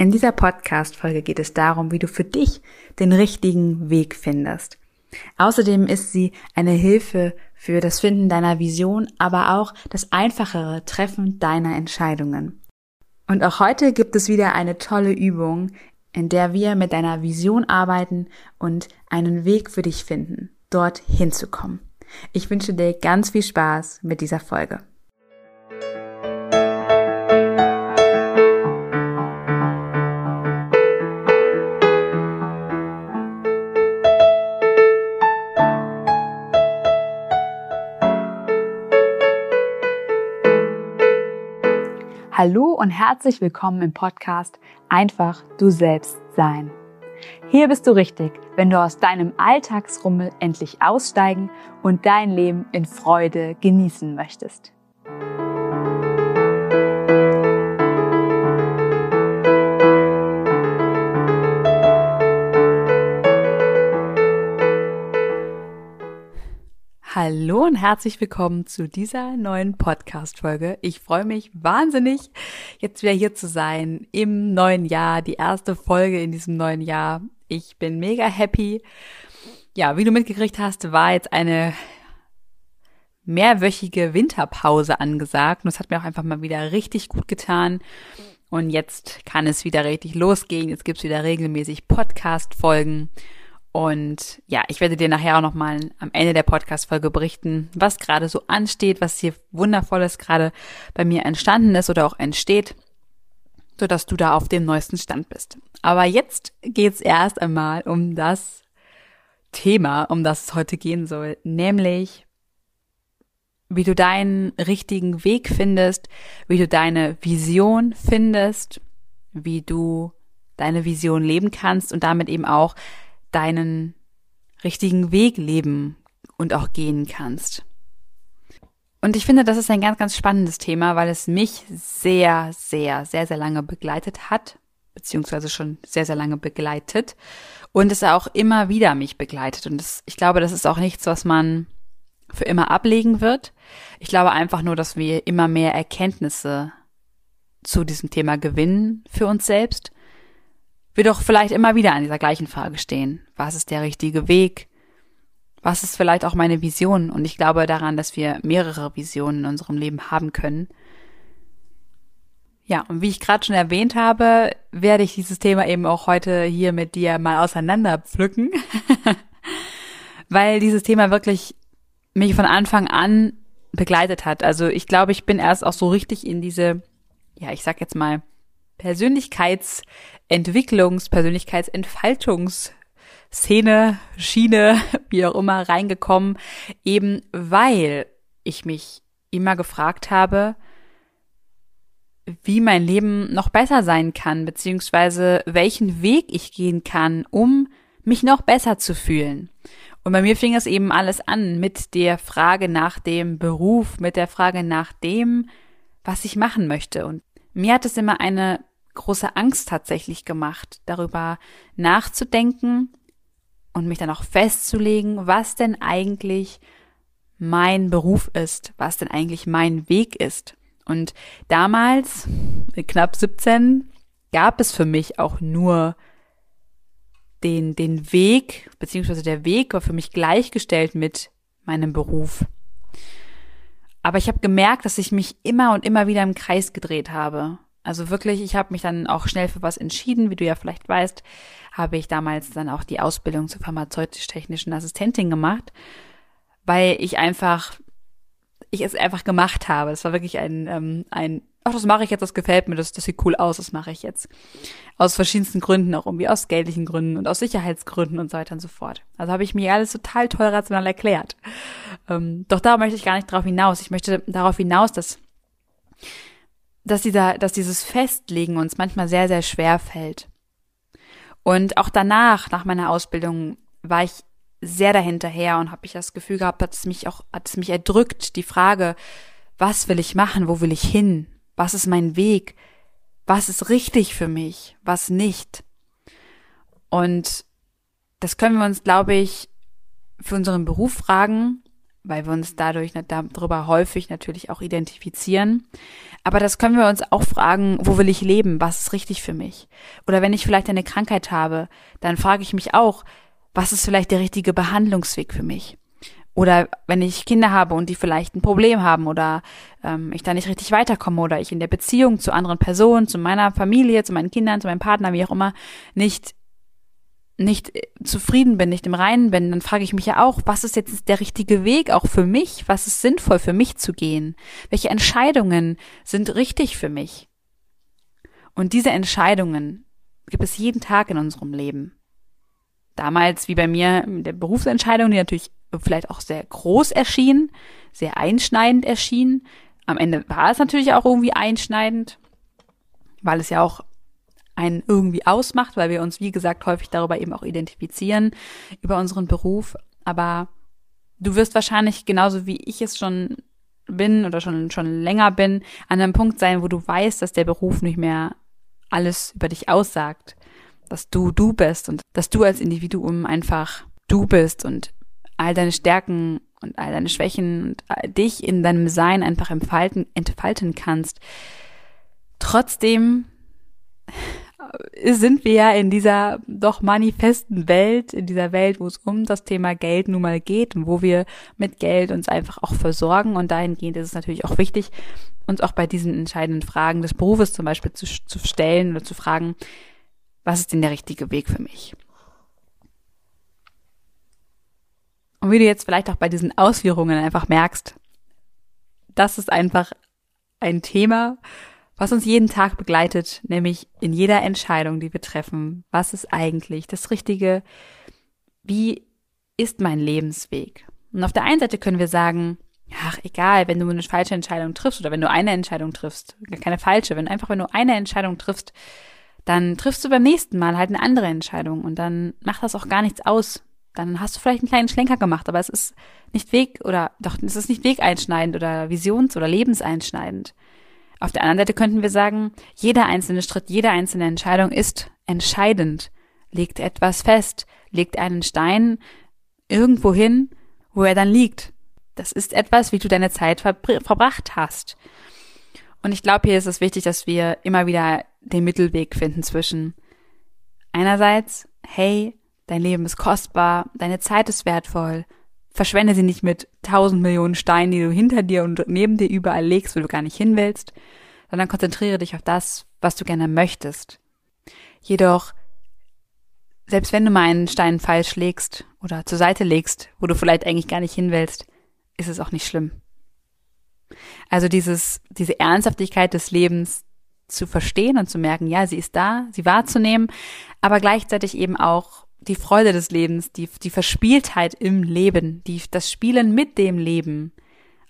In dieser Podcast-Folge geht es darum, wie du für dich den richtigen Weg findest. Außerdem ist sie eine Hilfe für das Finden deiner Vision, aber auch das einfachere Treffen deiner Entscheidungen. Und auch heute gibt es wieder eine tolle Übung, in der wir mit deiner Vision arbeiten und einen Weg für dich finden, dort hinzukommen. Ich wünsche dir ganz viel Spaß mit dieser Folge. Hallo und herzlich willkommen im Podcast Einfach du selbst sein. Hier bist du richtig, wenn du aus deinem Alltagsrummel endlich aussteigen und dein Leben in Freude genießen möchtest. Hallo und herzlich willkommen zu dieser neuen Podcast-Folge. Ich freue mich wahnsinnig, jetzt wieder hier zu sein im neuen Jahr, die erste Folge in diesem neuen Jahr. Ich bin mega happy. Ja, wie du mitgekriegt hast, war jetzt eine mehrwöchige Winterpause angesagt und das hat mir auch einfach mal wieder richtig gut getan. Und jetzt kann es wieder richtig losgehen. Jetzt gibt's wieder regelmäßig Podcast-Folgen. Und ja, ich werde dir nachher auch nochmal am Ende der Podcast-Folge berichten, was gerade so ansteht, was hier wundervolles gerade bei mir entstanden ist oder auch entsteht, so dass du da auf dem neuesten Stand bist. Aber jetzt geht's erst einmal um das Thema, um das es heute gehen soll, nämlich wie du deinen richtigen Weg findest, wie du deine Vision findest, wie du deine Vision leben kannst und damit eben auch deinen richtigen Weg leben und auch gehen kannst. Und ich finde, das ist ein ganz, ganz spannendes Thema, weil es mich sehr, sehr, sehr, sehr lange begleitet hat, beziehungsweise schon sehr, sehr lange begleitet und es auch immer wieder mich begleitet. Und das, ich glaube, das ist auch nichts, was man für immer ablegen wird. Ich glaube einfach nur, dass wir immer mehr Erkenntnisse zu diesem Thema gewinnen für uns selbst wir doch vielleicht immer wieder an dieser gleichen Frage stehen. Was ist der richtige Weg? Was ist vielleicht auch meine Vision? Und ich glaube daran, dass wir mehrere Visionen in unserem Leben haben können. Ja, und wie ich gerade schon erwähnt habe, werde ich dieses Thema eben auch heute hier mit dir mal auseinander pflücken, weil dieses Thema wirklich mich von Anfang an begleitet hat. Also ich glaube, ich bin erst auch so richtig in diese, ja, ich sag jetzt mal, Persönlichkeitsentwicklungs-, Persönlichkeitsentfaltungs-Szene, Schiene, wie auch immer, reingekommen, eben weil ich mich immer gefragt habe, wie mein Leben noch besser sein kann, beziehungsweise welchen Weg ich gehen kann, um mich noch besser zu fühlen. Und bei mir fing es eben alles an mit der Frage nach dem Beruf, mit der Frage nach dem, was ich machen möchte. Und mir hat es immer eine große Angst tatsächlich gemacht, darüber nachzudenken und mich dann auch festzulegen, was denn eigentlich mein Beruf ist, was denn eigentlich mein Weg ist. Und damals, knapp 17, gab es für mich auch nur den, den Weg, beziehungsweise der Weg war für mich gleichgestellt mit meinem Beruf. Aber ich habe gemerkt, dass ich mich immer und immer wieder im Kreis gedreht habe. Also wirklich, ich habe mich dann auch schnell für was entschieden. Wie du ja vielleicht weißt, habe ich damals dann auch die Ausbildung zur pharmazeutisch-technischen Assistentin gemacht, weil ich einfach, ich es einfach gemacht habe. Es war wirklich ein, ähm, ein, ach, das mache ich jetzt, das gefällt mir, das, das sieht cool aus, das mache ich jetzt. Aus verschiedensten Gründen, auch irgendwie aus geldlichen Gründen und aus Sicherheitsgründen und so weiter und so fort. Also habe ich mir alles total toll rational erklärt. Ähm, doch da möchte ich gar nicht darauf hinaus. Ich möchte darauf hinaus, dass dass dieser, dass dieses Festlegen uns manchmal sehr, sehr schwer fällt. Und auch danach, nach meiner Ausbildung, war ich sehr dahinterher und habe ich das Gefühl gehabt, hat es mich auch, hat es mich erdrückt, die Frage, was will ich machen, wo will ich hin, was ist mein Weg, was ist richtig für mich, was nicht. Und das können wir uns, glaube ich, für unseren Beruf fragen, weil wir uns dadurch darüber häufig natürlich auch identifizieren. Aber das können wir uns auch fragen, wo will ich leben? Was ist richtig für mich? Oder wenn ich vielleicht eine Krankheit habe, dann frage ich mich auch, was ist vielleicht der richtige Behandlungsweg für mich? Oder wenn ich Kinder habe und die vielleicht ein Problem haben oder ähm, ich da nicht richtig weiterkomme oder ich in der Beziehung zu anderen Personen, zu meiner Familie, zu meinen Kindern, zu meinem Partner, wie auch immer, nicht nicht zufrieden bin, nicht im Reinen bin, dann frage ich mich ja auch, was ist jetzt der richtige Weg auch für mich? Was ist sinnvoll für mich zu gehen? Welche Entscheidungen sind richtig für mich? Und diese Entscheidungen gibt es jeden Tag in unserem Leben. Damals, wie bei mir, der Berufsentscheidung, die natürlich vielleicht auch sehr groß erschien, sehr einschneidend erschien. Am Ende war es natürlich auch irgendwie einschneidend, weil es ja auch einen irgendwie ausmacht, weil wir uns, wie gesagt, häufig darüber eben auch identifizieren, über unseren Beruf. Aber du wirst wahrscheinlich genauso wie ich es schon bin oder schon, schon länger bin, an einem Punkt sein, wo du weißt, dass der Beruf nicht mehr alles über dich aussagt, dass du du bist und dass du als Individuum einfach du bist und all deine Stärken und all deine Schwächen und dich in deinem Sein einfach entfalten, entfalten kannst. Trotzdem sind wir ja in dieser doch manifesten Welt, in dieser Welt, wo es um das Thema Geld nun mal geht und wo wir mit Geld uns einfach auch versorgen. Und dahingehend ist es natürlich auch wichtig, uns auch bei diesen entscheidenden Fragen des Berufes zum Beispiel zu, zu stellen oder zu fragen, was ist denn der richtige Weg für mich? Und wie du jetzt vielleicht auch bei diesen Ausführungen einfach merkst, das ist einfach ein Thema, was uns jeden Tag begleitet, nämlich in jeder Entscheidung, die wir treffen. Was ist eigentlich das Richtige? Wie ist mein Lebensweg? Und auf der einen Seite können wir sagen, ach, egal, wenn du eine falsche Entscheidung triffst oder wenn du eine Entscheidung triffst, keine falsche, wenn einfach, wenn du eine Entscheidung triffst, dann triffst du beim nächsten Mal halt eine andere Entscheidung und dann macht das auch gar nichts aus. Dann hast du vielleicht einen kleinen Schlenker gemacht, aber es ist nicht Weg oder doch, es ist nicht wegeinschneidend oder visions- oder lebenseinschneidend. Auf der anderen Seite könnten wir sagen, jeder einzelne Schritt, jede einzelne Entscheidung ist entscheidend, legt etwas fest, legt einen Stein irgendwo hin, wo er dann liegt. Das ist etwas, wie du deine Zeit verbracht hast. Und ich glaube, hier ist es wichtig, dass wir immer wieder den Mittelweg finden zwischen einerseits, hey, dein Leben ist kostbar, deine Zeit ist wertvoll, verschwende sie nicht mit tausend Millionen Steinen, die du hinter dir und neben dir überall legst, wo du gar nicht hin willst, sondern konzentriere dich auf das, was du gerne möchtest. Jedoch, selbst wenn du mal einen Stein falsch legst oder zur Seite legst, wo du vielleicht eigentlich gar nicht hin willst, ist es auch nicht schlimm. Also dieses, diese Ernsthaftigkeit des Lebens zu verstehen und zu merken, ja, sie ist da, sie wahrzunehmen, aber gleichzeitig eben auch die Freude des Lebens, die, die Verspieltheit im Leben, die, das Spielen mit dem Leben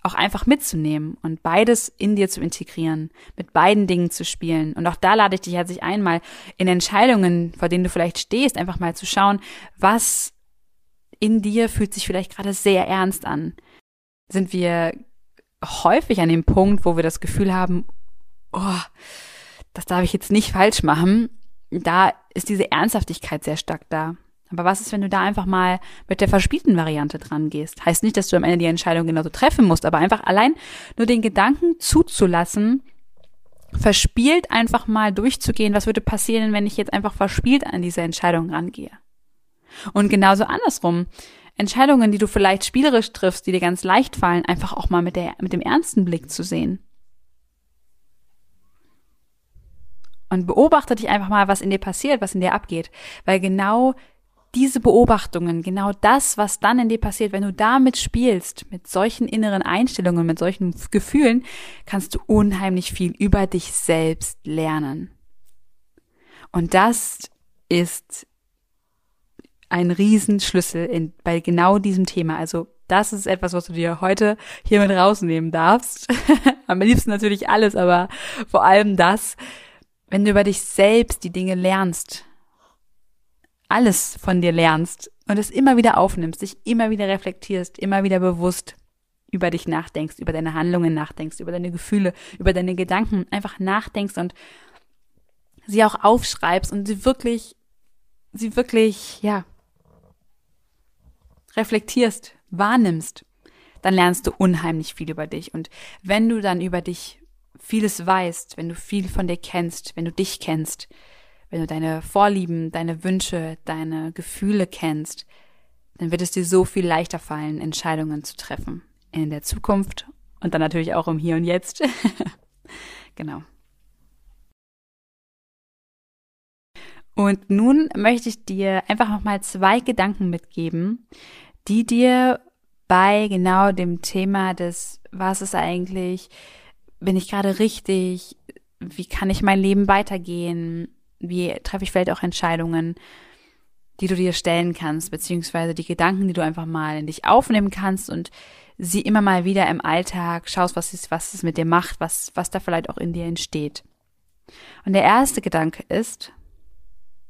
auch einfach mitzunehmen und beides in dir zu integrieren, mit beiden Dingen zu spielen. Und auch da lade ich dich herzlich ein, mal in Entscheidungen, vor denen du vielleicht stehst, einfach mal zu schauen, was in dir fühlt sich vielleicht gerade sehr ernst an. Sind wir häufig an dem Punkt, wo wir das Gefühl haben, oh, das darf ich jetzt nicht falsch machen da ist diese Ernsthaftigkeit sehr stark da. Aber was ist, wenn du da einfach mal mit der verspielten Variante dran gehst? Heißt nicht, dass du am Ende die Entscheidung genauso treffen musst, aber einfach allein nur den Gedanken zuzulassen, verspielt einfach mal durchzugehen, was würde passieren, wenn ich jetzt einfach verspielt an diese Entscheidung rangehe. Und genauso andersrum. Entscheidungen, die du vielleicht spielerisch triffst, die dir ganz leicht fallen, einfach auch mal mit, der, mit dem ernsten Blick zu sehen. Und beobachte dich einfach mal, was in dir passiert, was in dir abgeht. Weil genau diese Beobachtungen, genau das, was dann in dir passiert, wenn du damit spielst, mit solchen inneren Einstellungen, mit solchen Gefühlen, kannst du unheimlich viel über dich selbst lernen. Und das ist ein Riesenschlüssel in, bei genau diesem Thema. Also das ist etwas, was du dir heute hier mit rausnehmen darfst. Am liebsten natürlich alles, aber vor allem das, wenn du über dich selbst die Dinge lernst, alles von dir lernst und es immer wieder aufnimmst, dich immer wieder reflektierst, immer wieder bewusst über dich nachdenkst, über deine Handlungen nachdenkst, über deine Gefühle, über deine Gedanken, einfach nachdenkst und sie auch aufschreibst und sie wirklich, sie wirklich, ja, reflektierst, wahrnimmst, dann lernst du unheimlich viel über dich. Und wenn du dann über dich vieles weißt, wenn du viel von dir kennst, wenn du dich kennst, wenn du deine Vorlieben, deine Wünsche, deine Gefühle kennst, dann wird es dir so viel leichter fallen, Entscheidungen zu treffen. In der Zukunft und dann natürlich auch im Hier und Jetzt. genau. Und nun möchte ich dir einfach nochmal zwei Gedanken mitgeben, die dir bei genau dem Thema des, was ist eigentlich, bin ich gerade richtig, wie kann ich mein Leben weitergehen, wie treffe ich vielleicht auch Entscheidungen, die du dir stellen kannst, beziehungsweise die Gedanken, die du einfach mal in dich aufnehmen kannst und sie immer mal wieder im Alltag schaust, was es, was es mit dir macht, was, was da vielleicht auch in dir entsteht. Und der erste Gedanke ist,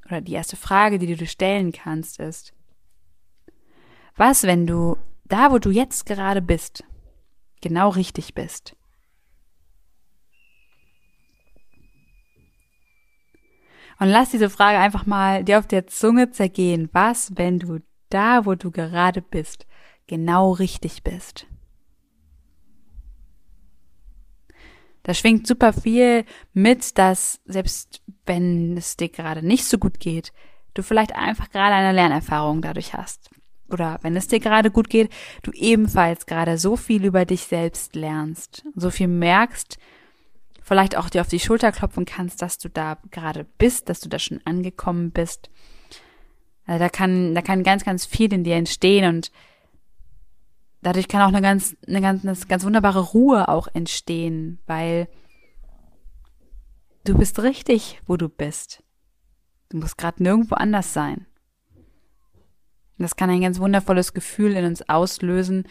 oder die erste Frage, die du dir stellen kannst, ist, was, wenn du da, wo du jetzt gerade bist, genau richtig bist? Und lass diese Frage einfach mal dir auf der Zunge zergehen. Was, wenn du da, wo du gerade bist, genau richtig bist? Da schwingt super viel mit, dass selbst wenn es dir gerade nicht so gut geht, du vielleicht einfach gerade eine Lernerfahrung dadurch hast. Oder wenn es dir gerade gut geht, du ebenfalls gerade so viel über dich selbst lernst, so viel merkst, vielleicht auch dir auf die Schulter klopfen kannst, dass du da gerade bist, dass du da schon angekommen bist. Also da kann, da kann ganz, ganz viel in dir entstehen und dadurch kann auch eine ganz, eine ganz, eine ganz wunderbare Ruhe auch entstehen, weil du bist richtig, wo du bist. Du musst gerade nirgendwo anders sein. Das kann ein ganz wundervolles Gefühl in uns auslösen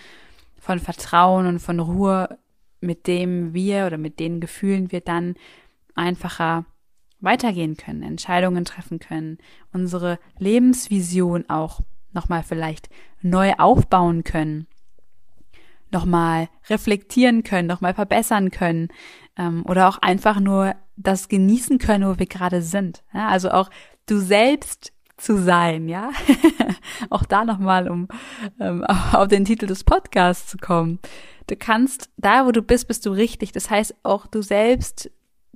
von Vertrauen und von Ruhe mit dem wir oder mit den Gefühlen wir dann einfacher weitergehen können, Entscheidungen treffen können, unsere Lebensvision auch nochmal vielleicht neu aufbauen können, nochmal reflektieren können, nochmal verbessern können ähm, oder auch einfach nur das genießen können, wo wir gerade sind. Ja, also auch du selbst zu sein, ja. auch da nochmal, um ähm, auf den Titel des Podcasts zu kommen. Du kannst, da wo du bist, bist du richtig. Das heißt, auch du selbst,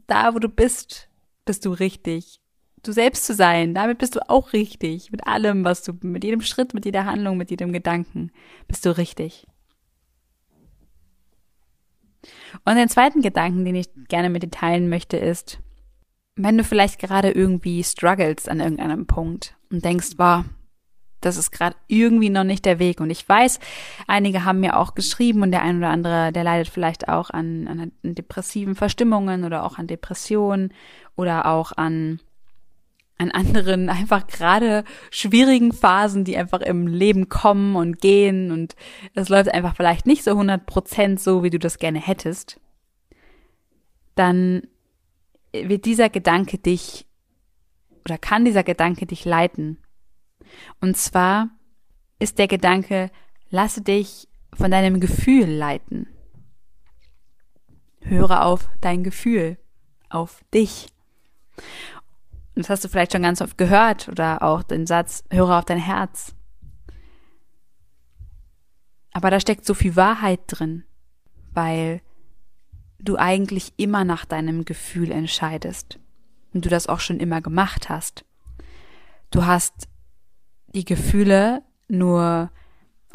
da wo du bist, bist du richtig. Du selbst zu sein, damit bist du auch richtig. Mit allem, was du, mit jedem Schritt, mit jeder Handlung, mit jedem Gedanken, bist du richtig. Und den zweiten Gedanken, den ich gerne mit dir teilen möchte, ist, wenn du vielleicht gerade irgendwie struggles an irgendeinem Punkt und denkst, boah, das ist gerade irgendwie noch nicht der Weg. Und ich weiß, einige haben mir auch geschrieben und der ein oder andere, der leidet vielleicht auch an, an depressiven Verstimmungen oder auch an Depressionen oder auch an an anderen einfach gerade schwierigen Phasen, die einfach im Leben kommen und gehen. Und es läuft einfach vielleicht nicht so 100 Prozent so, wie du das gerne hättest, dann wird dieser Gedanke dich oder kann dieser Gedanke dich leiten und zwar ist der Gedanke, lasse dich von deinem Gefühl leiten. Höre auf dein Gefühl, auf dich. Und das hast du vielleicht schon ganz oft gehört oder auch den Satz, höre auf dein Herz. Aber da steckt so viel Wahrheit drin, weil du eigentlich immer nach deinem Gefühl entscheidest und du das auch schon immer gemacht hast. Du hast die Gefühle nur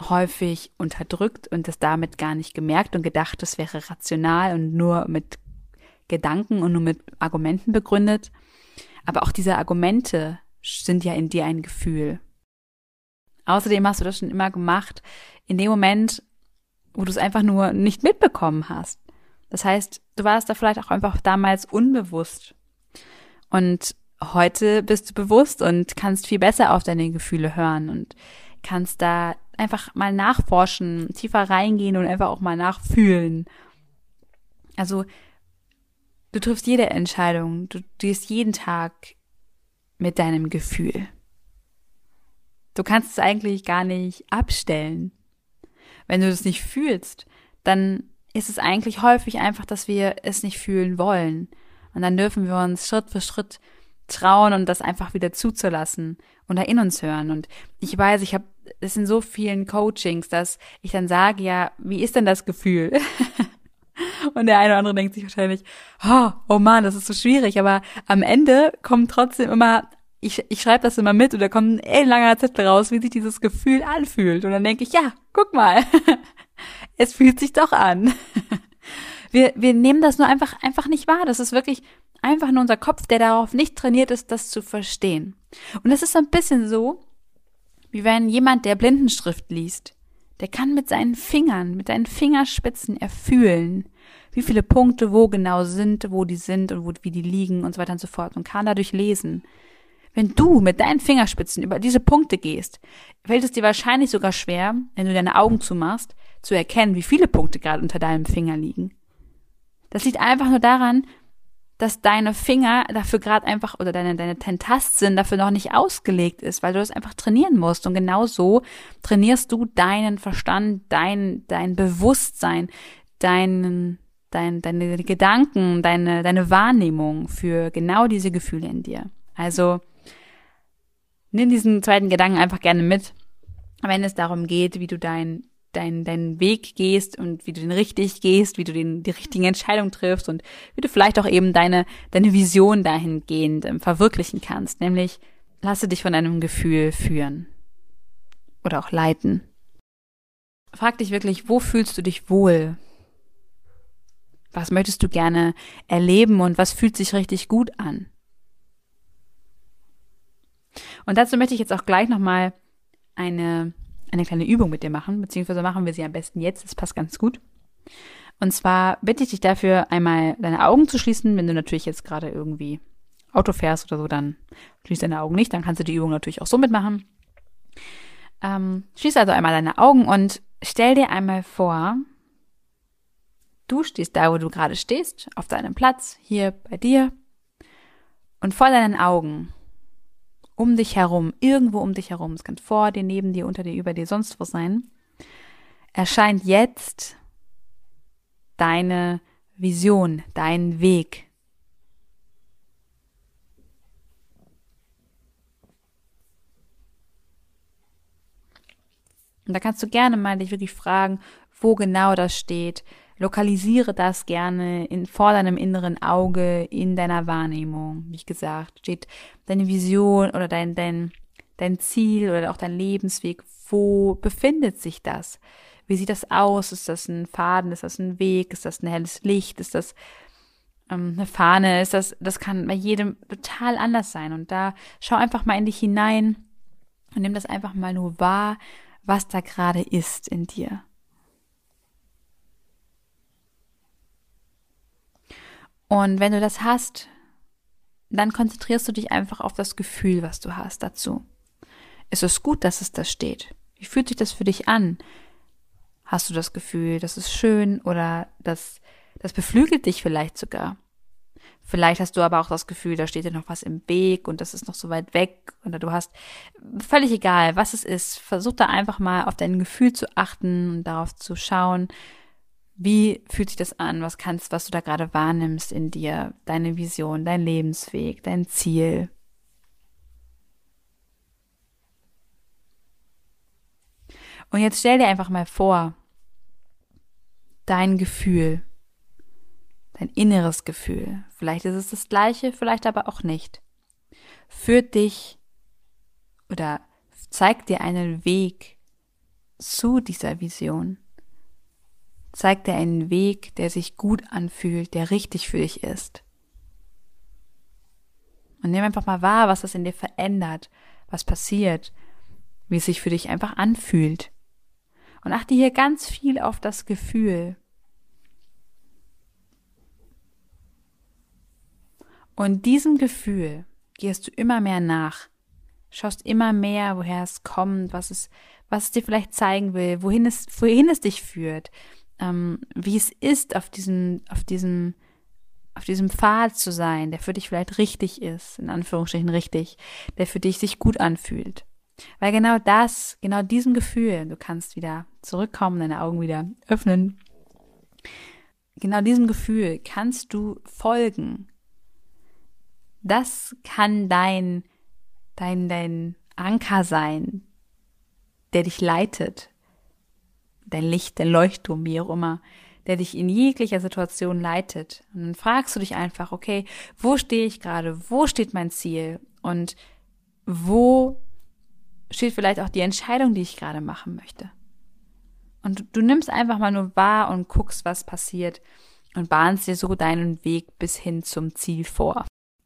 häufig unterdrückt und das damit gar nicht gemerkt und gedacht, das wäre rational und nur mit Gedanken und nur mit Argumenten begründet. Aber auch diese Argumente sind ja in dir ein Gefühl. Außerdem hast du das schon immer gemacht, in dem Moment, wo du es einfach nur nicht mitbekommen hast. Das heißt, du warst da vielleicht auch einfach damals unbewusst. Und heute bist du bewusst und kannst viel besser auf deine Gefühle hören und kannst da einfach mal nachforschen, tiefer reingehen und einfach auch mal nachfühlen. Also du triffst jede Entscheidung, du gehst jeden Tag mit deinem Gefühl. Du kannst es eigentlich gar nicht abstellen. Wenn du das nicht fühlst, dann ist es eigentlich häufig einfach, dass wir es nicht fühlen wollen. Und dann dürfen wir uns Schritt für Schritt trauen und das einfach wieder zuzulassen und da in uns hören. Und ich weiß, ich habe es in so vielen Coachings, dass ich dann sage, ja, wie ist denn das Gefühl? und der eine oder andere denkt sich wahrscheinlich, oh, oh Mann, das ist so schwierig. Aber am Ende kommt trotzdem immer, ich, ich schreibe das immer mit und da kommt ein langer Zettel raus, wie sich dieses Gefühl anfühlt. Und dann denke ich, ja, guck mal, es fühlt sich doch an. Wir, wir nehmen das nur einfach, einfach nicht wahr. Das ist wirklich einfach nur unser Kopf, der darauf nicht trainiert ist, das zu verstehen. Und es ist so ein bisschen so, wie wenn jemand, der Blindenschrift liest, der kann mit seinen Fingern, mit seinen Fingerspitzen erfühlen, wie viele Punkte wo genau sind, wo die sind und wo, wie die liegen und so weiter und so fort und kann dadurch lesen. Wenn du mit deinen Fingerspitzen über diese Punkte gehst, fällt es dir wahrscheinlich sogar schwer, wenn du deine Augen zumachst, zu erkennen, wie viele Punkte gerade unter deinem Finger liegen. Das liegt einfach nur daran, dass deine Finger dafür gerade einfach oder deine, deine Tastsinn dafür noch nicht ausgelegt ist, weil du das einfach trainieren musst. Und genau so trainierst du deinen Verstand, dein, dein Bewusstsein, deinen, dein, deine Gedanken, deine, deine Wahrnehmung für genau diese Gefühle in dir. Also nimm diesen zweiten Gedanken einfach gerne mit, wenn es darum geht, wie du dein deinen deinen Weg gehst und wie du den richtig gehst, wie du den, die richtigen Entscheidungen triffst und wie du vielleicht auch eben deine, deine Vision dahingehend ähm, verwirklichen kannst. Nämlich, lasse dich von einem Gefühl führen. Oder auch leiten. Frag dich wirklich, wo fühlst du dich wohl? Was möchtest du gerne erleben und was fühlt sich richtig gut an? Und dazu möchte ich jetzt auch gleich nochmal eine eine kleine Übung mit dir machen, beziehungsweise machen wir sie am besten jetzt, das passt ganz gut. Und zwar bitte ich dich dafür, einmal deine Augen zu schließen, wenn du natürlich jetzt gerade irgendwie Auto fährst oder so, dann schließ deine Augen nicht, dann kannst du die Übung natürlich auch so mitmachen. Ähm, schließ also einmal deine Augen und stell dir einmal vor, du stehst da, wo du gerade stehst, auf deinem Platz, hier bei dir, und vor deinen Augen um dich herum, irgendwo um dich herum, es kann vor dir, neben dir, unter dir, über dir, sonst wo sein, erscheint jetzt deine Vision, dein Weg. Und da kannst du gerne mal dich wirklich fragen, wo genau das steht, Lokalisiere das gerne in, vor deinem inneren Auge, in deiner Wahrnehmung. Wie gesagt, steht deine Vision oder dein, dein, dein Ziel oder auch dein Lebensweg. Wo befindet sich das? Wie sieht das aus? Ist das ein Faden? Ist das ein Weg? Ist das ein helles Licht? Ist das ähm, eine Fahne? Ist das, das kann bei jedem total anders sein. Und da schau einfach mal in dich hinein und nimm das einfach mal nur wahr, was da gerade ist in dir. Und wenn du das hast, dann konzentrierst du dich einfach auf das Gefühl, was du hast dazu. Ist es gut, dass es da steht? Wie fühlt sich das für dich an? Hast du das Gefühl, das ist schön oder das, das beflügelt dich vielleicht sogar? Vielleicht hast du aber auch das Gefühl, da steht dir noch was im Weg und das ist noch so weit weg oder du hast völlig egal, was es ist. Versuch da einfach mal auf dein Gefühl zu achten und darauf zu schauen, wie fühlt sich das an? Was kannst, was du da gerade wahrnimmst in dir? Deine Vision, dein Lebensweg, dein Ziel? Und jetzt stell dir einfach mal vor, dein Gefühl, dein inneres Gefühl, vielleicht ist es das gleiche, vielleicht aber auch nicht, führt dich oder zeigt dir einen Weg zu dieser Vision zeigt dir einen Weg, der sich gut anfühlt, der richtig für dich ist. Und nimm einfach mal wahr, was das in dir verändert, was passiert, wie es sich für dich einfach anfühlt. Und achte hier ganz viel auf das Gefühl. Und diesem Gefühl gehst du immer mehr nach, schaust immer mehr, woher es kommt, was es, was es dir vielleicht zeigen will, wohin es, wohin es dich führt, ähm, wie es ist, auf diesem, auf diesem, auf diesem Pfad zu sein, der für dich vielleicht richtig ist, in Anführungsstrichen richtig, der für dich sich gut anfühlt. Weil genau das, genau diesem Gefühl, du kannst wieder zurückkommen, deine Augen wieder öffnen, genau diesem Gefühl kannst du folgen. das kann dein, dein, dein Anker sein, der dich leitet. Dein Licht, dein Leuchtturm, wie auch immer, der dich in jeglicher Situation leitet. Und dann fragst du dich einfach, okay, wo stehe ich gerade? Wo steht mein Ziel? Und wo steht vielleicht auch die Entscheidung, die ich gerade machen möchte? Und du nimmst einfach mal nur wahr und guckst, was passiert und bahnst dir so deinen Weg bis hin zum Ziel vor.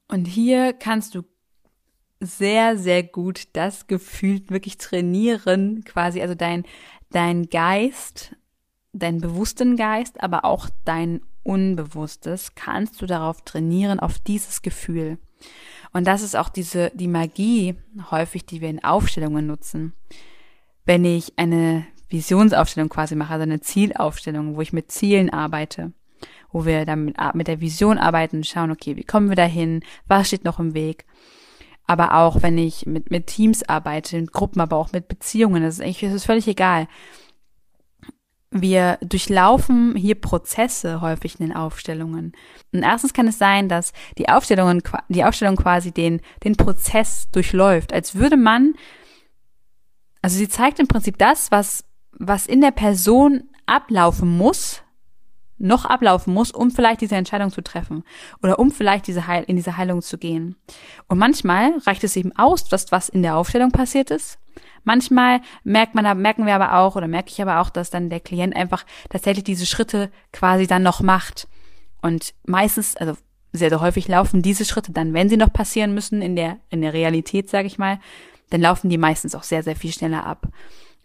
Und hier kannst du sehr, sehr gut das Gefühl wirklich trainieren, quasi, also dein, dein Geist, dein bewussten Geist, aber auch dein Unbewusstes kannst du darauf trainieren, auf dieses Gefühl. Und das ist auch diese, die Magie häufig, die wir in Aufstellungen nutzen. Wenn ich eine Visionsaufstellung quasi mache, also eine Zielaufstellung, wo ich mit Zielen arbeite, wo wir dann mit, mit der Vision arbeiten schauen, okay, wie kommen wir dahin, was steht noch im Weg. Aber auch wenn ich mit, mit Teams arbeite, in Gruppen, aber auch mit Beziehungen, das ist eigentlich, das ist völlig egal. Wir durchlaufen hier Prozesse häufig in den Aufstellungen. Und erstens kann es sein, dass die Aufstellungen, die Aufstellung quasi den, den Prozess durchläuft, als würde man, also sie zeigt im Prinzip das, was, was in der Person ablaufen muss, noch ablaufen muss, um vielleicht diese Entscheidung zu treffen oder um vielleicht diese Heil in diese Heilung zu gehen. Und manchmal reicht es eben aus, dass was in der Aufstellung passiert ist Manchmal merkt man, merken wir aber auch oder merke ich aber auch, dass dann der Klient einfach tatsächlich diese Schritte quasi dann noch macht. Und meistens, also sehr, sehr häufig laufen diese Schritte dann, wenn sie noch passieren müssen in der, in der Realität, sage ich mal, dann laufen die meistens auch sehr, sehr viel schneller ab.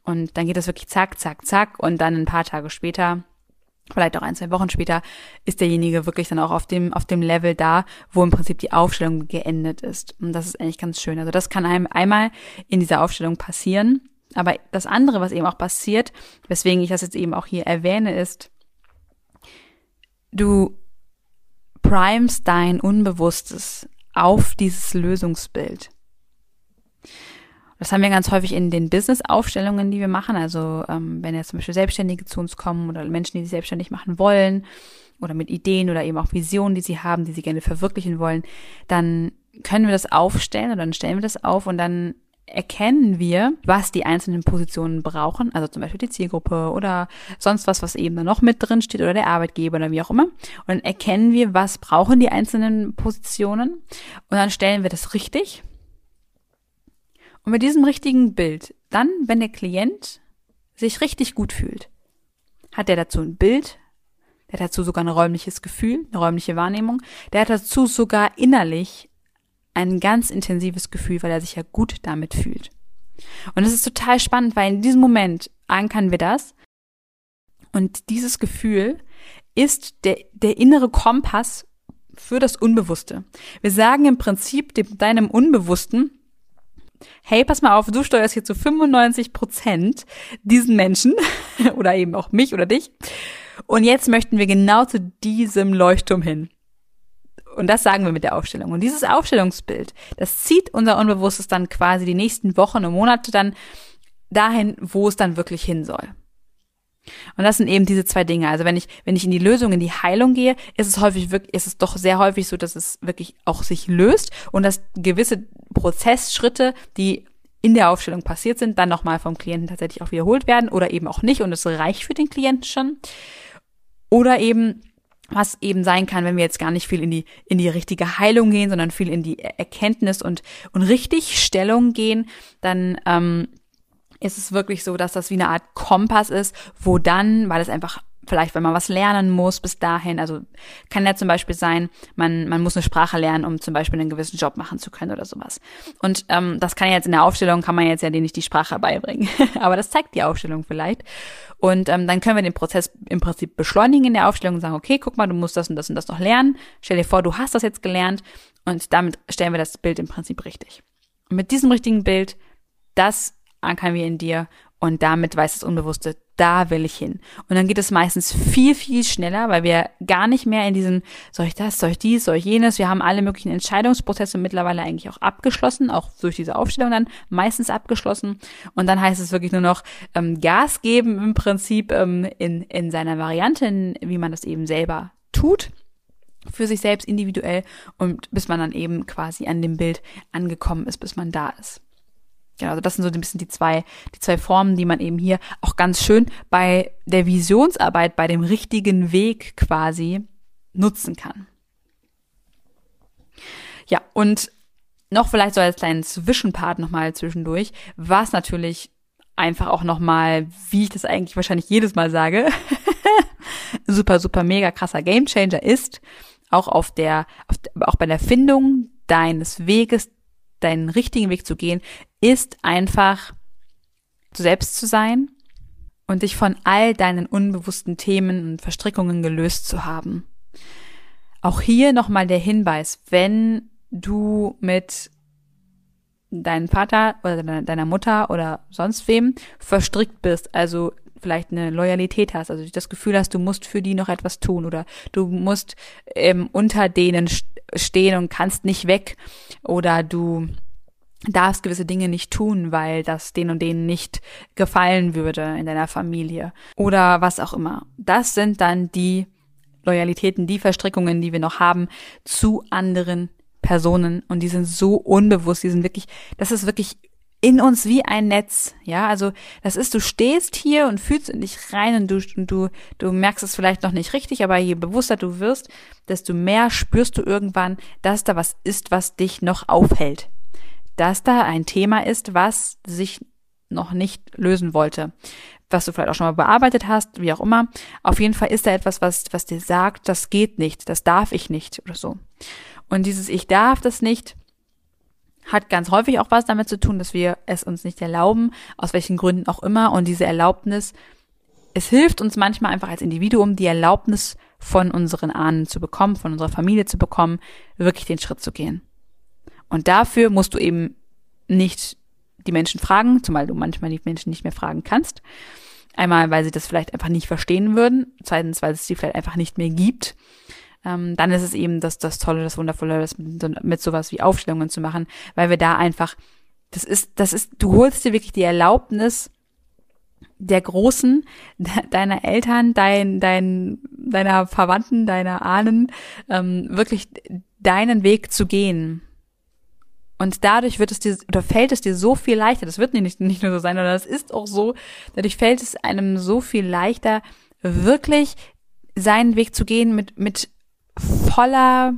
Und dann geht das wirklich zack, zack, zack und dann ein paar Tage später vielleicht auch ein, zwei Wochen später, ist derjenige wirklich dann auch auf dem, auf dem Level da, wo im Prinzip die Aufstellung geendet ist. Und das ist eigentlich ganz schön. Also das kann einem einmal in dieser Aufstellung passieren. Aber das andere, was eben auch passiert, weswegen ich das jetzt eben auch hier erwähne, ist, du primest dein Unbewusstes auf dieses Lösungsbild. Das haben wir ganz häufig in den Business-Aufstellungen, die wir machen. Also ähm, wenn jetzt zum Beispiel Selbstständige zu uns kommen oder Menschen, die sich selbstständig machen wollen oder mit Ideen oder eben auch Visionen, die sie haben, die sie gerne verwirklichen wollen, dann können wir das aufstellen oder dann stellen wir das auf und dann erkennen wir, was die einzelnen Positionen brauchen, also zum Beispiel die Zielgruppe oder sonst was, was eben da noch mit drin steht oder der Arbeitgeber oder wie auch immer. Und dann erkennen wir, was brauchen die einzelnen Positionen und dann stellen wir das richtig und mit diesem richtigen Bild, dann, wenn der Klient sich richtig gut fühlt, hat er dazu ein Bild, der hat dazu sogar ein räumliches Gefühl, eine räumliche Wahrnehmung, der hat dazu sogar innerlich ein ganz intensives Gefühl, weil er sich ja gut damit fühlt. Und es ist total spannend, weil in diesem Moment ankern wir das und dieses Gefühl ist der, der innere Kompass für das Unbewusste. Wir sagen im Prinzip dem, deinem Unbewussten, hey, pass mal auf, du steuerst hier zu 95 Prozent diesen Menschen oder eben auch mich oder dich. Und jetzt möchten wir genau zu diesem Leuchtturm hin. Und das sagen wir mit der Aufstellung. Und dieses Aufstellungsbild, das zieht unser Unbewusstes dann quasi die nächsten Wochen und Monate dann dahin, wo es dann wirklich hin soll. Und das sind eben diese zwei Dinge. Also wenn ich, wenn ich in die Lösung, in die Heilung gehe, ist es häufig wirklich, ist es doch sehr häufig so, dass es wirklich auch sich löst und dass gewisse Prozessschritte, die in der Aufstellung passiert sind, dann nochmal vom Klienten tatsächlich auch wiederholt werden oder eben auch nicht und es reicht für den Klienten schon. Oder eben, was eben sein kann, wenn wir jetzt gar nicht viel in die, in die richtige Heilung gehen, sondern viel in die Erkenntnis und, und richtig Stellung gehen, dann, ähm, ist es wirklich so, dass das wie eine Art Kompass ist, wo dann, weil es einfach vielleicht, wenn man was lernen muss bis dahin, also kann ja zum Beispiel sein, man, man muss eine Sprache lernen, um zum Beispiel einen gewissen Job machen zu können oder sowas. Und ähm, das kann ja jetzt in der Aufstellung, kann man jetzt ja denen nicht die Sprache beibringen, aber das zeigt die Aufstellung vielleicht. Und ähm, dann können wir den Prozess im Prinzip beschleunigen in der Aufstellung und sagen, okay, guck mal, du musst das und das und das noch lernen. Stell dir vor, du hast das jetzt gelernt und damit stellen wir das Bild im Prinzip richtig. Und mit diesem richtigen Bild, das ankern wir in dir und damit weiß das Unbewusste, da will ich hin. Und dann geht es meistens viel, viel schneller, weil wir gar nicht mehr in diesem, soll ich das, soll ich dies, soll ich jenes, wir haben alle möglichen Entscheidungsprozesse mittlerweile eigentlich auch abgeschlossen, auch durch diese Aufstellung dann meistens abgeschlossen. Und dann heißt es wirklich nur noch ähm, Gas geben im Prinzip ähm, in, in seiner Variante, wie man das eben selber tut. für sich selbst individuell und bis man dann eben quasi an dem Bild angekommen ist, bis man da ist. Genau, also das sind so ein bisschen die zwei, die zwei Formen, die man eben hier auch ganz schön bei der Visionsarbeit, bei dem richtigen Weg quasi nutzen kann. Ja, und noch vielleicht so als kleinen Zwischenpart nochmal zwischendurch, was natürlich einfach auch nochmal, wie ich das eigentlich wahrscheinlich jedes Mal sage, super, super mega krasser Gamechanger ist, auch auf der, auf, auch bei der Findung deines Weges, deinen richtigen Weg zu gehen, ist einfach du selbst zu sein und dich von all deinen unbewussten Themen und Verstrickungen gelöst zu haben. Auch hier nochmal der Hinweis, wenn du mit deinem Vater oder deiner Mutter oder sonst wem verstrickt bist, also vielleicht eine Loyalität hast, also das Gefühl hast, du musst für die noch etwas tun oder du musst ähm, unter denen stehen und kannst nicht weg oder du darfst gewisse Dinge nicht tun, weil das den und denen nicht gefallen würde in deiner Familie oder was auch immer. Das sind dann die Loyalitäten, die Verstrickungen, die wir noch haben zu anderen Personen und die sind so unbewusst, die sind wirklich, das ist wirklich in uns wie ein Netz, ja, also das ist, du stehst hier und fühlst in dich rein und du, du, du merkst es vielleicht noch nicht richtig, aber je bewusster du wirst, desto mehr spürst du irgendwann, dass da was ist, was dich noch aufhält, dass da ein Thema ist, was sich noch nicht lösen wollte, was du vielleicht auch schon mal bearbeitet hast, wie auch immer. Auf jeden Fall ist da etwas, was, was dir sagt, das geht nicht, das darf ich nicht oder so. Und dieses Ich darf das nicht hat ganz häufig auch was damit zu tun, dass wir es uns nicht erlauben, aus welchen Gründen auch immer. Und diese Erlaubnis, es hilft uns manchmal einfach als Individuum, die Erlaubnis von unseren Ahnen zu bekommen, von unserer Familie zu bekommen, wirklich den Schritt zu gehen. Und dafür musst du eben nicht die Menschen fragen, zumal du manchmal die Menschen nicht mehr fragen kannst. Einmal, weil sie das vielleicht einfach nicht verstehen würden. Zweitens, weil es sie vielleicht einfach nicht mehr gibt ähm, dann ist es eben das, das Tolle, das Wundervolle, das mit, mit sowas wie Aufstellungen zu machen, weil wir da einfach, das ist, das ist, du holst dir wirklich die Erlaubnis der Großen, deiner Eltern, dein, dein, deiner Verwandten, deiner Ahnen, ähm, wirklich deinen Weg zu gehen. Und dadurch wird es dir, oder fällt es dir so viel leichter, das wird nicht, nicht nur so sein, sondern das ist auch so, dadurch fällt es einem so viel leichter, wirklich seinen Weg zu gehen mit, mit voller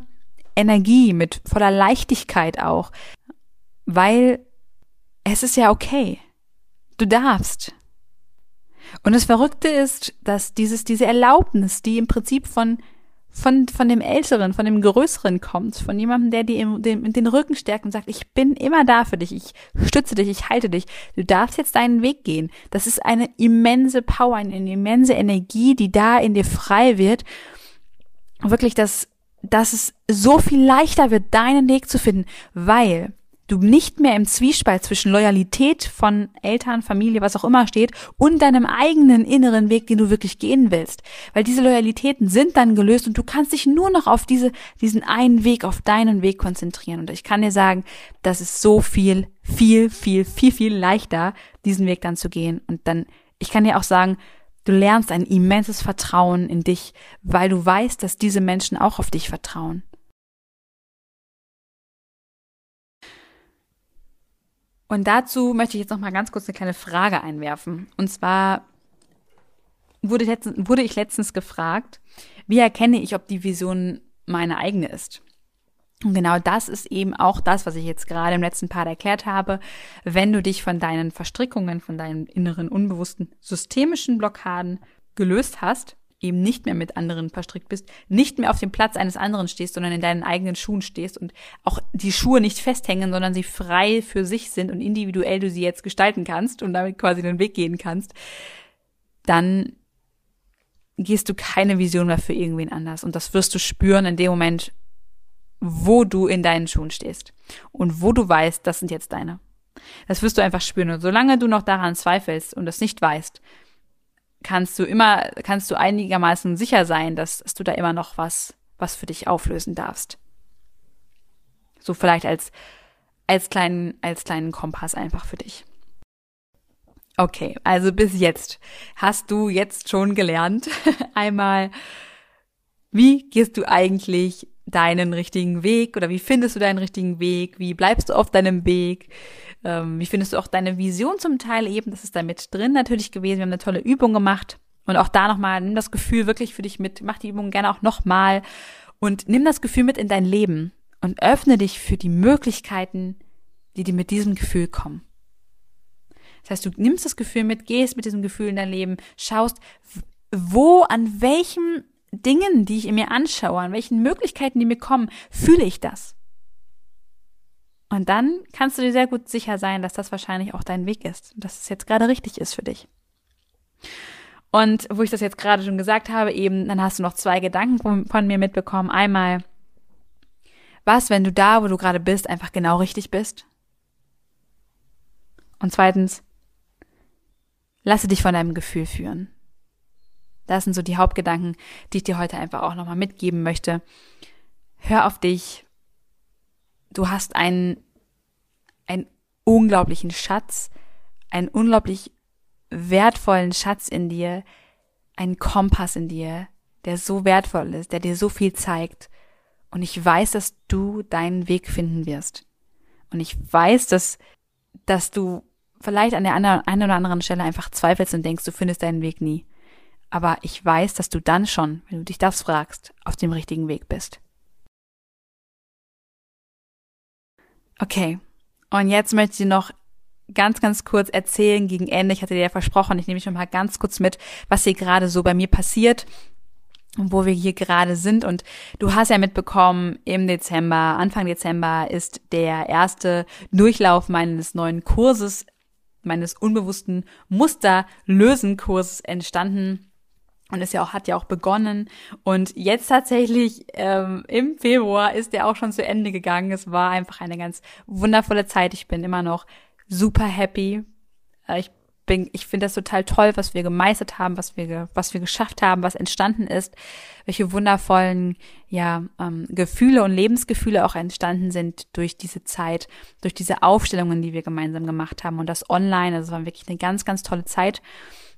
Energie, mit voller Leichtigkeit auch, weil es ist ja okay. Du darfst. Und das Verrückte ist, dass dieses, diese Erlaubnis, die im Prinzip von, von, von dem Älteren, von dem Größeren kommt, von jemandem, der dir im, den, den Rücken stärkt und sagt, ich bin immer da für dich, ich stütze dich, ich halte dich, du darfst jetzt deinen Weg gehen. Das ist eine immense Power, eine immense Energie, die da in dir frei wird wirklich, dass, dass es so viel leichter wird, deinen Weg zu finden, weil du nicht mehr im Zwiespalt zwischen Loyalität von Eltern, Familie, was auch immer steht und deinem eigenen inneren Weg, den du wirklich gehen willst. Weil diese Loyalitäten sind dann gelöst und du kannst dich nur noch auf diese, diesen einen Weg, auf deinen Weg konzentrieren. Und ich kann dir sagen, das ist so viel, viel, viel, viel, viel leichter, diesen Weg dann zu gehen. Und dann, ich kann dir auch sagen, Du lernst ein immenses Vertrauen in dich, weil du weißt, dass diese Menschen auch auf dich vertrauen. Und dazu möchte ich jetzt noch mal ganz kurz eine kleine Frage einwerfen. Und zwar wurde letztens, wurde ich letztens gefragt, wie erkenne ich, ob die Vision meine eigene ist? Und genau das ist eben auch das, was ich jetzt gerade im letzten Part erklärt habe. Wenn du dich von deinen Verstrickungen, von deinen inneren unbewussten systemischen Blockaden gelöst hast, eben nicht mehr mit anderen verstrickt bist, nicht mehr auf dem Platz eines anderen stehst, sondern in deinen eigenen Schuhen stehst und auch die Schuhe nicht festhängen, sondern sie frei für sich sind und individuell du sie jetzt gestalten kannst und damit quasi den Weg gehen kannst, dann gehst du keine Vision mehr für irgendwen anders. Und das wirst du spüren in dem Moment, wo du in deinen Schuhen stehst und wo du weißt, das sind jetzt deine. Das wirst du einfach spüren. Und solange du noch daran zweifelst und das nicht weißt, kannst du immer, kannst du einigermaßen sicher sein, dass, dass du da immer noch was, was für dich auflösen darfst. So vielleicht als, als kleinen, als kleinen Kompass einfach für dich. Okay, also bis jetzt hast du jetzt schon gelernt, einmal Wie gehst du eigentlich deinen richtigen Weg oder wie findest du deinen richtigen Weg? Wie bleibst du auf deinem Weg? Ähm, wie findest du auch deine Vision zum Teil eben? Das ist da mit drin natürlich gewesen. Wir haben eine tolle Übung gemacht. Und auch da nochmal, nimm das Gefühl wirklich für dich mit. Mach die Übung gerne auch nochmal. Und nimm das Gefühl mit in dein Leben. Und öffne dich für die Möglichkeiten, die dir mit diesem Gefühl kommen. Das heißt, du nimmst das Gefühl mit, gehst mit diesem Gefühl in dein Leben, schaust, wo, an welchen Dingen, die ich in mir anschaue, an welchen Möglichkeiten, die mir kommen, fühle ich das. Und dann kannst du dir sehr gut sicher sein, dass das wahrscheinlich auch dein Weg ist, dass es jetzt gerade richtig ist für dich. Und wo ich das jetzt gerade schon gesagt habe, eben, dann hast du noch zwei Gedanken von, von mir mitbekommen. Einmal, was, wenn du da, wo du gerade bist, einfach genau richtig bist? Und zweitens, lasse dich von deinem Gefühl führen. Das sind so die Hauptgedanken, die ich dir heute einfach auch nochmal mitgeben möchte. Hör auf dich. Du hast einen, einen unglaublichen Schatz, einen unglaublich wertvollen Schatz in dir, einen Kompass in dir, der so wertvoll ist, der dir so viel zeigt. Und ich weiß, dass du deinen Weg finden wirst. Und ich weiß, dass, dass du vielleicht an der einen oder anderen Stelle einfach zweifelst und denkst, du findest deinen Weg nie aber ich weiß, dass du dann schon, wenn du dich das fragst, auf dem richtigen Weg bist. Okay, und jetzt möchte ich dir noch ganz, ganz kurz erzählen gegen Ende. Ich hatte dir ja versprochen, ich nehme dich mal ganz kurz mit, was hier gerade so bei mir passiert und wo wir hier gerade sind. Und du hast ja mitbekommen, im Dezember, Anfang Dezember ist der erste Durchlauf meines neuen Kurses, meines unbewussten Musterlösen-Kurses entstanden und ist ja auch, hat ja auch begonnen. Und jetzt tatsächlich ähm, im Februar ist der auch schon zu Ende gegangen. Es war einfach eine ganz wundervolle Zeit. Ich bin immer noch super happy. Äh, ich bin, ich finde das total toll, was wir gemeistert haben, was wir, was wir geschafft haben, was entstanden ist, welche wundervollen, ja, ähm, Gefühle und Lebensgefühle auch entstanden sind durch diese Zeit, durch diese Aufstellungen, die wir gemeinsam gemacht haben und das online. Also es war wirklich eine ganz, ganz tolle Zeit.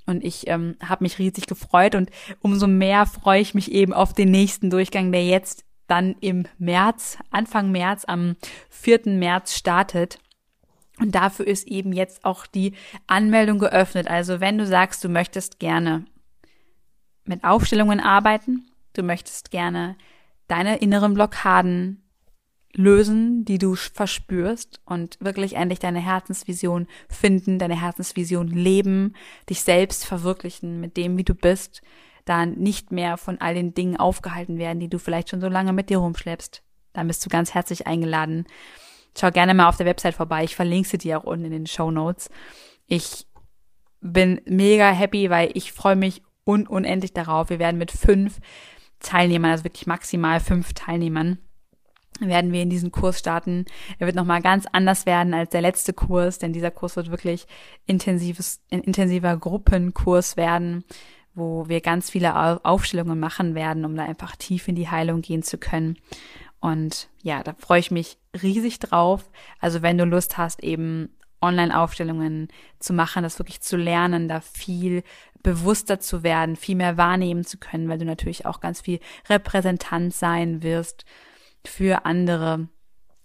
Und ich ähm, habe mich riesig gefreut und umso mehr freue ich mich eben auf den nächsten Durchgang, der jetzt dann im März, Anfang März, am 4. März startet. Und dafür ist eben jetzt auch die Anmeldung geöffnet. Also wenn du sagst, du möchtest gerne mit Aufstellungen arbeiten, du möchtest gerne deine inneren Blockaden lösen, die du verspürst und wirklich endlich deine Herzensvision finden, deine Herzensvision leben, dich selbst verwirklichen mit dem, wie du bist, da nicht mehr von all den Dingen aufgehalten werden, die du vielleicht schon so lange mit dir rumschleppst. Dann bist du ganz herzlich eingeladen. Schau gerne mal auf der Website vorbei. Ich verlinke sie dir auch unten in den Show Notes. Ich bin mega happy, weil ich freue mich un unendlich darauf. Wir werden mit fünf Teilnehmern, also wirklich maximal fünf Teilnehmern, werden wir in diesen Kurs starten. Er wird nochmal ganz anders werden als der letzte Kurs, denn dieser Kurs wird wirklich intensives, ein intensiver Gruppenkurs werden, wo wir ganz viele Aufstellungen machen werden, um da einfach tief in die Heilung gehen zu können. Und ja, da freue ich mich riesig drauf. Also wenn du Lust hast, eben Online-Aufstellungen zu machen, das wirklich zu lernen, da viel bewusster zu werden, viel mehr wahrnehmen zu können, weil du natürlich auch ganz viel Repräsentant sein wirst für andere.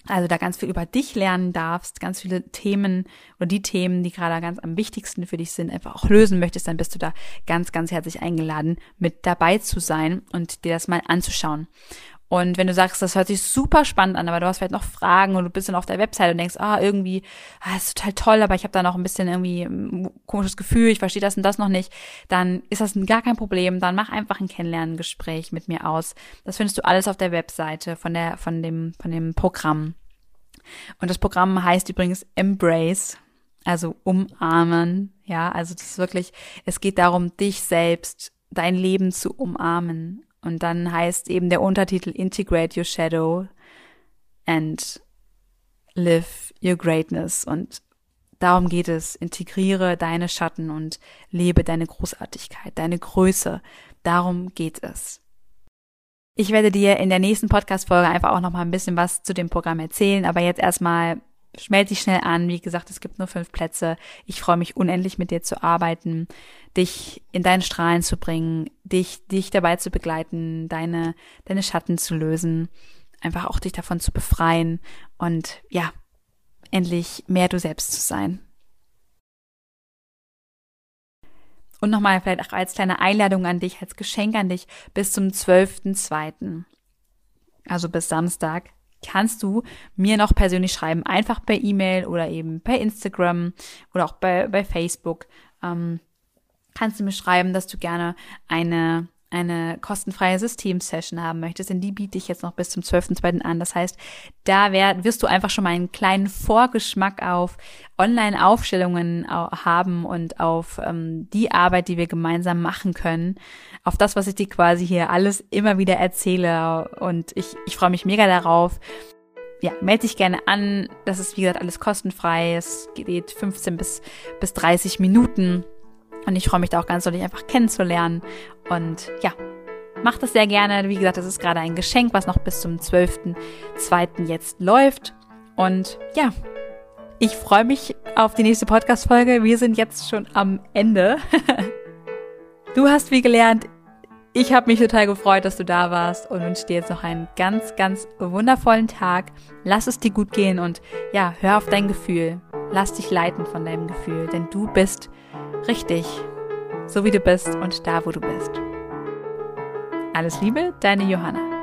Also da ganz viel über dich lernen darfst, ganz viele Themen oder die Themen, die gerade ganz am wichtigsten für dich sind, einfach auch lösen möchtest, dann bist du da ganz, ganz herzlich eingeladen, mit dabei zu sein und dir das mal anzuschauen. Und wenn du sagst, das hört sich super spannend an, aber du hast vielleicht noch Fragen und du bist dann auf der Website und denkst, ah, irgendwie, ah, ist total toll, aber ich habe da noch ein bisschen irgendwie ein komisches Gefühl, ich verstehe das und das noch nicht, dann ist das gar kein Problem. Dann mach einfach ein Kennenlerngespräch mit mir aus. Das findest du alles auf der Webseite von der, von dem, von dem Programm. Und das Programm heißt übrigens Embrace, also umarmen. Ja, also das ist wirklich, es geht darum, dich selbst, dein Leben zu umarmen und dann heißt eben der Untertitel Integrate Your Shadow and Live Your Greatness. Und darum geht es. Integriere deine Schatten und lebe deine Großartigkeit, deine Größe. Darum geht es. Ich werde dir in der nächsten Podcast-Folge einfach auch noch mal ein bisschen was zu dem Programm erzählen, aber jetzt erstmal melde dich schnell an. Wie gesagt, es gibt nur fünf Plätze. Ich freue mich unendlich mit dir zu arbeiten, dich in deinen Strahlen zu bringen, dich, dich dabei zu begleiten, deine, deine Schatten zu lösen, einfach auch dich davon zu befreien und ja, endlich mehr du selbst zu sein. Und nochmal vielleicht auch als kleine Einladung an dich, als Geschenk an dich bis zum 12.2. Also bis Samstag kannst du mir noch persönlich schreiben, einfach per E-Mail oder eben per Instagram oder auch bei, bei Facebook. Ähm, kannst du mir schreiben, dass du gerne eine eine kostenfreie Systemsession haben möchtest, denn die biete ich jetzt noch bis zum 12.2. an. Das heißt, da wär, wirst du einfach schon mal einen kleinen Vorgeschmack auf Online-Aufstellungen haben und auf ähm, die Arbeit, die wir gemeinsam machen können, auf das, was ich dir quasi hier alles immer wieder erzähle. Und ich, ich freue mich mega darauf. Ja, melde dich gerne an. Das ist, wie gesagt, alles kostenfrei. Es geht 15 bis, bis 30 Minuten. Und ich freue mich da auch ganz doll, dich einfach kennenzulernen. Und ja, mach das sehr gerne. Wie gesagt, das ist gerade ein Geschenk, was noch bis zum 12.02. jetzt läuft. Und ja, ich freue mich auf die nächste Podcast-Folge. Wir sind jetzt schon am Ende. du hast viel gelernt. Ich habe mich total gefreut, dass du da warst und wünsche dir jetzt noch einen ganz, ganz wundervollen Tag. Lass es dir gut gehen und ja, hör auf dein Gefühl. Lass dich leiten von deinem Gefühl, denn du bist richtig, so wie du bist und da, wo du bist. Alles Liebe, deine Johanna.